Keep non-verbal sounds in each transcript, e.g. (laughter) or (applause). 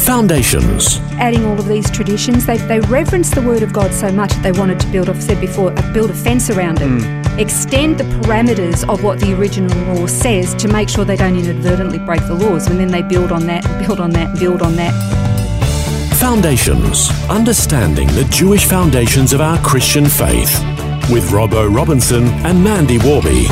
Foundations. adding all of these traditions. They, they reverence the word of God so much that they wanted to build, I've said before, build a fence around it. Mm. Extend the parameters of what the original law says to make sure they don't inadvertently break the laws. And then they build on that, build on that, build on that. Foundations. Understanding the Jewish foundations of our Christian faith. With Robbo Robinson and Mandy Warby.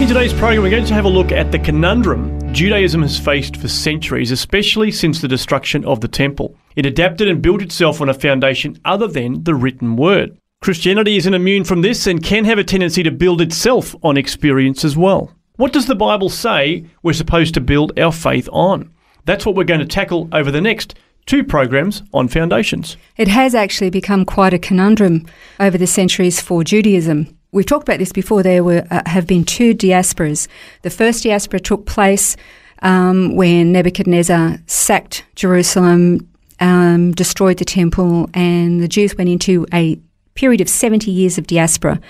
In today's program, we're going to have a look at the conundrum Judaism has faced for centuries, especially since the destruction of the temple. It adapted and built itself on a foundation other than the written word. Christianity isn't immune from this and can have a tendency to build itself on experience as well. What does the Bible say we're supposed to build our faith on? That's what we're going to tackle over the next two programs on foundations. It has actually become quite a conundrum over the centuries for Judaism. We've talked about this before. There were uh, have been two diasporas. The first diaspora took place um, when Nebuchadnezzar sacked Jerusalem, um, destroyed the temple, and the Jews went into a period of 70 years of diaspora.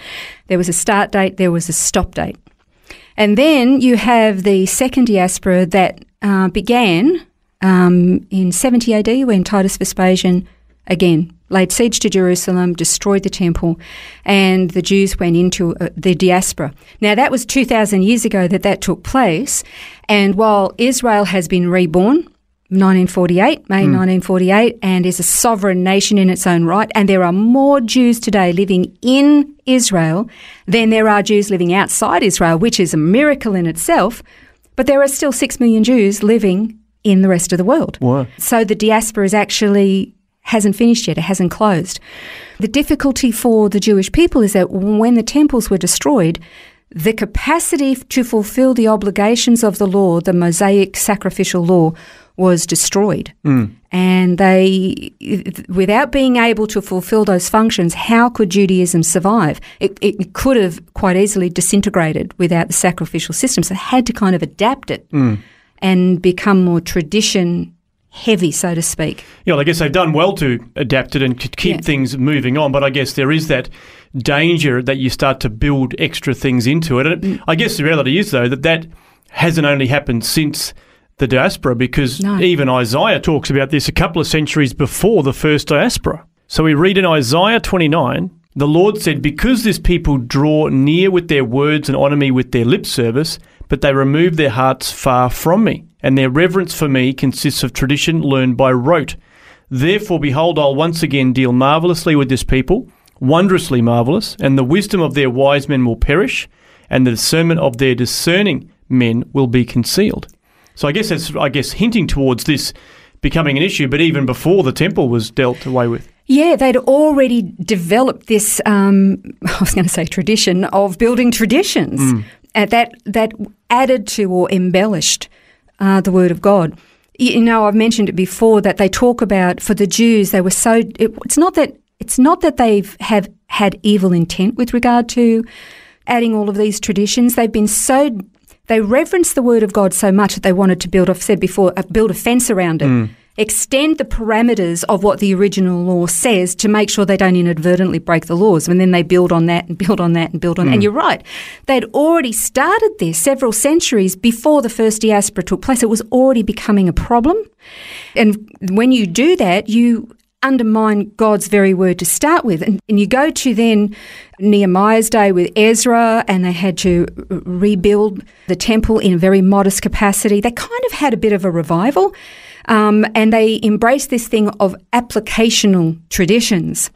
There was a start date, there was a stop date. And then you have the second diaspora that uh, began um, in 70 AD when Titus Vespasian again laid siege to Jerusalem, destroyed the temple, and the Jews went into uh, the diaspora. Now, that was 2,000 years ago that that took place. And while Israel has been reborn, 1948, May 1948, and is a sovereign nation in its own right. And there are more Jews today living in Israel than there are Jews living outside Israel, which is a miracle in itself. But there are still six million Jews living in the rest of the world. Wow. So the diaspora is actually hasn't finished yet, it hasn't closed. The difficulty for the Jewish people is that when the temples were destroyed, the capacity to fulfill the obligations of the law, the Mosaic sacrificial law, was destroyed. Hmm. And they, without being able to fulfill those functions, how could Judaism survive? It, it could have quite easily disintegrated without the sacrificial system. So they had to kind of adapt it hmm. and become more tradition heavy, so to speak. Yeah, well, I guess they've done well to adapt it and keep Yeah. things moving on, but I guess there is that danger that you start to build extra things into it. And Mm. I guess the reality is, though, that that hasn't only happened since the diaspora, because No. even Isaiah talks about this a couple of centuries before the first diaspora. So we read in Isaiah 29 the Lord said, Because this people draw near with their words and honour me with their lip service, but they remove their hearts far from me, and their reverence for me consists of tradition learned by rote. Therefore, behold, I'll once again deal marvellously with this people, wondrously marvellous, and the wisdom of their wise men will perish, and the discernment of their discerning men will be concealed. So I guess that's I guess hinting towards this becoming an issue, but even before the temple was dealt away with. Yeah, they'd already developed this. Um, (laughs) I was going to say tradition of building traditions uh, that that added to or embellished uh, the word of God. You know, I've mentioned it before that they talk about for the Jews they were so. It, it's not that it's not that they've have had evil intent with regard to adding all of these traditions. They've been so they reverence the word of God so much that they wanted to build. I've said before, uh, build a fence around it. Extend the parameters of what the original law says to make sure they don't inadvertently break the laws. And then they build on that and build on that and build on. And hmm. you're right, they'd already started this several centuries before the first diaspora took place. It was already becoming a problem. And when you do that, you undermine God's very word to start with. And, and you go to then Nehemiah's day with Ezra, and they had to rebuild the temple in a very modest capacity. They kind of had a bit of a revival. Um, and they embraced this thing of applicational traditions.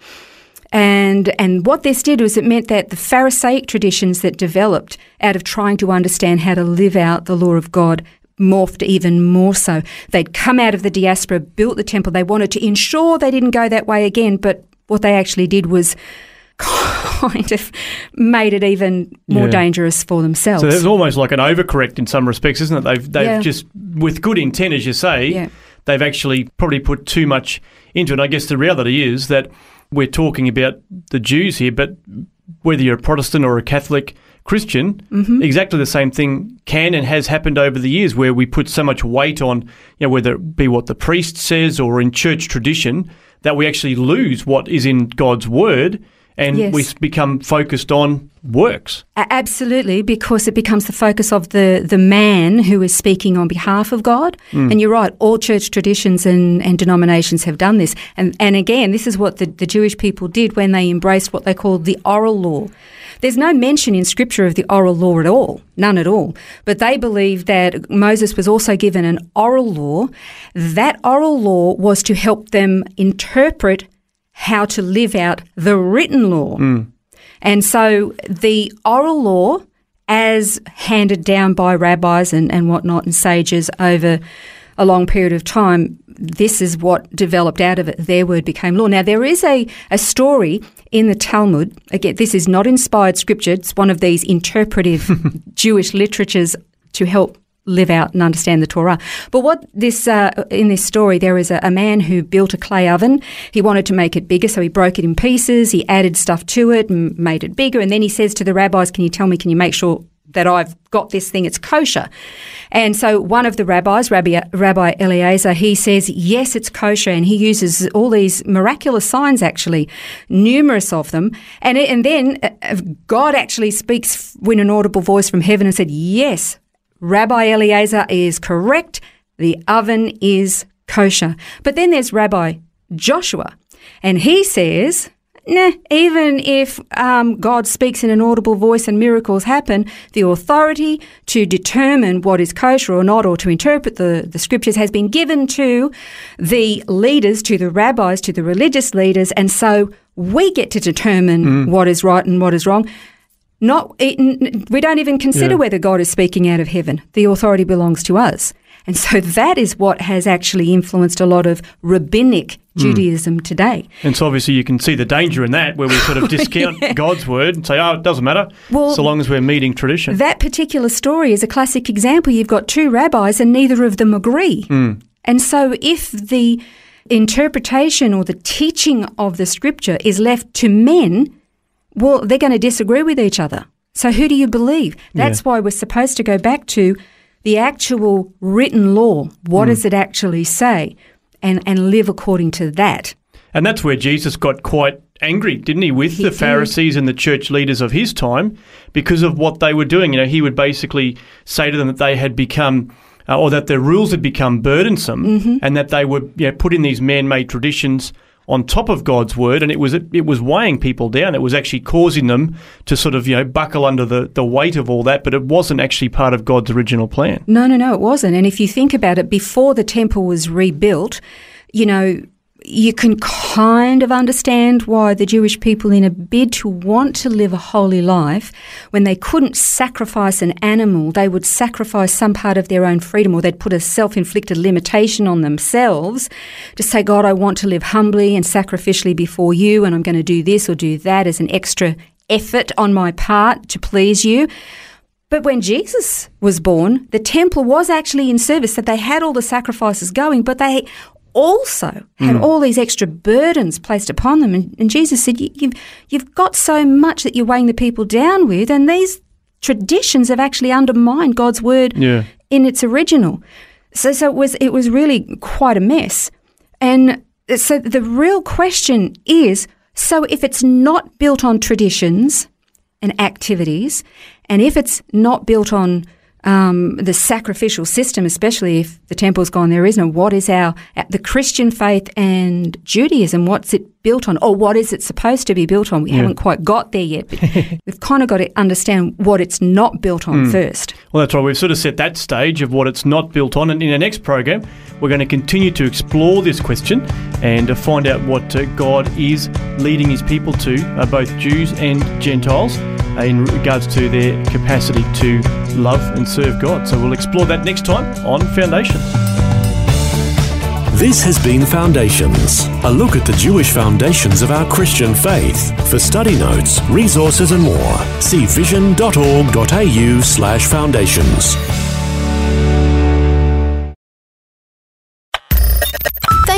And and what this did was it meant that the Pharisaic traditions that developed out of trying to understand how to live out the law of God morphed even more so. They'd come out of the diaspora, built the temple. They wanted to ensure they didn't go that way again, but what they actually did was (laughs) kind of made it even more Yeah. dangerous for themselves. So there's almost like an overcorrect in some respects, isn't it? They've they've Yeah. just with good intent, as you say, Yeah. They've actually probably put too much into it. And I guess the reality is that we're talking about the Jews here, but whether you're a Protestant or a Catholic Christian, Mm-hmm. exactly the same thing can and has happened over the years, where we put so much weight on, you know, whether it be what the priest says or in church tradition, that we actually lose what is in God's word, and Yes. we become focused on works. Absolutely, because it becomes the focus of the, the man who is speaking on behalf of God. Hmm. And you're right, all church traditions and, and denominations have done this. And, and again, this is what the, the Jewish people did when they embraced what they called the oral law. There's no mention in Scripture of the oral law at all, none at all. But they believed that Moses was also given an oral law. That oral law was to help them interpret how to live out the written law. Mm. And so the oral law, as handed down by rabbis and, and whatnot and sages over a long period of time, this is what developed out of it. Their word became law. Now, there is a, a story in the Talmud. Again, this is not inspired scripture, it's one of these interpretive (laughs) Jewish literatures to help live out and understand the Torah. But what this uh, in this story, there is a, a man who built a clay oven. He wanted to make it bigger, so he broke it in pieces. He added stuff to it and made it bigger. And then he says to the rabbis, "Can you tell me? Can you make sure?" That I've got this thing, it's kosher. And so one of the rabbis, Rabbi, Rabbi Eliezer, he says, yes, it's kosher. And he uses all these miraculous signs, actually, numerous of them. And, and then uh, God actually speaks in an audible voice from heaven and said, yes, Rabbi Eliezer is correct. The oven is kosher. But then there's Rabbi Joshua, and he says, nah, even if um, God speaks in an audible voice and miracles happen, the authority to determine what is kosher or not, or to interpret the, the scriptures, has been given to the leaders, to the rabbis, to the religious leaders, and so we get to determine what is right and what is wrong. Not, we don't even consider Yeah. whether God is speaking out of heaven. The authority belongs to us. And so (laughs) that is what has actually influenced a lot of rabbinic hmm. Judaism today. And so obviously you can see the danger in that, where we sort of (laughs) discount God's word and say, oh, it doesn't matter, Well, so long as we're meeting tradition. That particular story is a classic example. You've got two rabbis and neither of them agree. Hmm. And so if the interpretation or the teaching of the scripture is left to men, well, they're going to disagree with each other. So who do you believe? That's why we're supposed to go back to the actual written law. What does it actually say? And, and live according to that. And that's where Jesus got quite angry, didn't he, with He the did. Pharisees and the church leaders of his time because of what they were doing. You know, he would basically say to them that they had become, uh, or that their rules had become burdensome, Mm-hmm. and that they were you know, putting these man-made traditions on top of God's word, and it was it was weighing people down. It was actually causing them to sort of you know buckle under the, the weight of all that, but it wasn't actually part of God's original plan. No, no, no, it wasn't. And if you think about it, before the temple was rebuilt, you know, you can kind of understand why the Jewish people, in a bid to want to live a holy life, when they couldn't sacrifice an animal, they would sacrifice some part of their own freedom or they'd put a self inflicted limitation on themselves to say, God, I want to live humbly and sacrificially before you, and I'm going to do this or do that as an extra effort on my part to please you. But when Jesus was born, the temple was actually in service, that they had all the sacrifices going, but they also had hmm. all these extra burdens placed upon them. And, and Jesus said, you, you've, you've got so much that you're weighing the people down with, and these traditions have actually undermined God's word Yeah. in its original. So, so it was it was really quite a mess. And so the real question is: so if it's not built on traditions and activities, and if it's not built on um, the sacrificial system, especially if the temple's gone, there is no. What is our the Christian faith and Judaism? What's it built on, or what is it supposed to be built on? We haven't quite got there yet, but (laughs) we've kind of got to understand what it's not built on first. Well, that's right. We've sort of set that stage of what it's not built on. And in our next program, we're going to continue to explore this question and to find out what uh, God is leading his people to, uh, both Jews and Gentiles, uh, in regards to their capacity to love and serve God. So we'll explore that next time on Foundations. This has been Foundations, a look at the Jewish foundations of our Christian faith. For study notes, resources, and more, see vision.org.au slash foundations.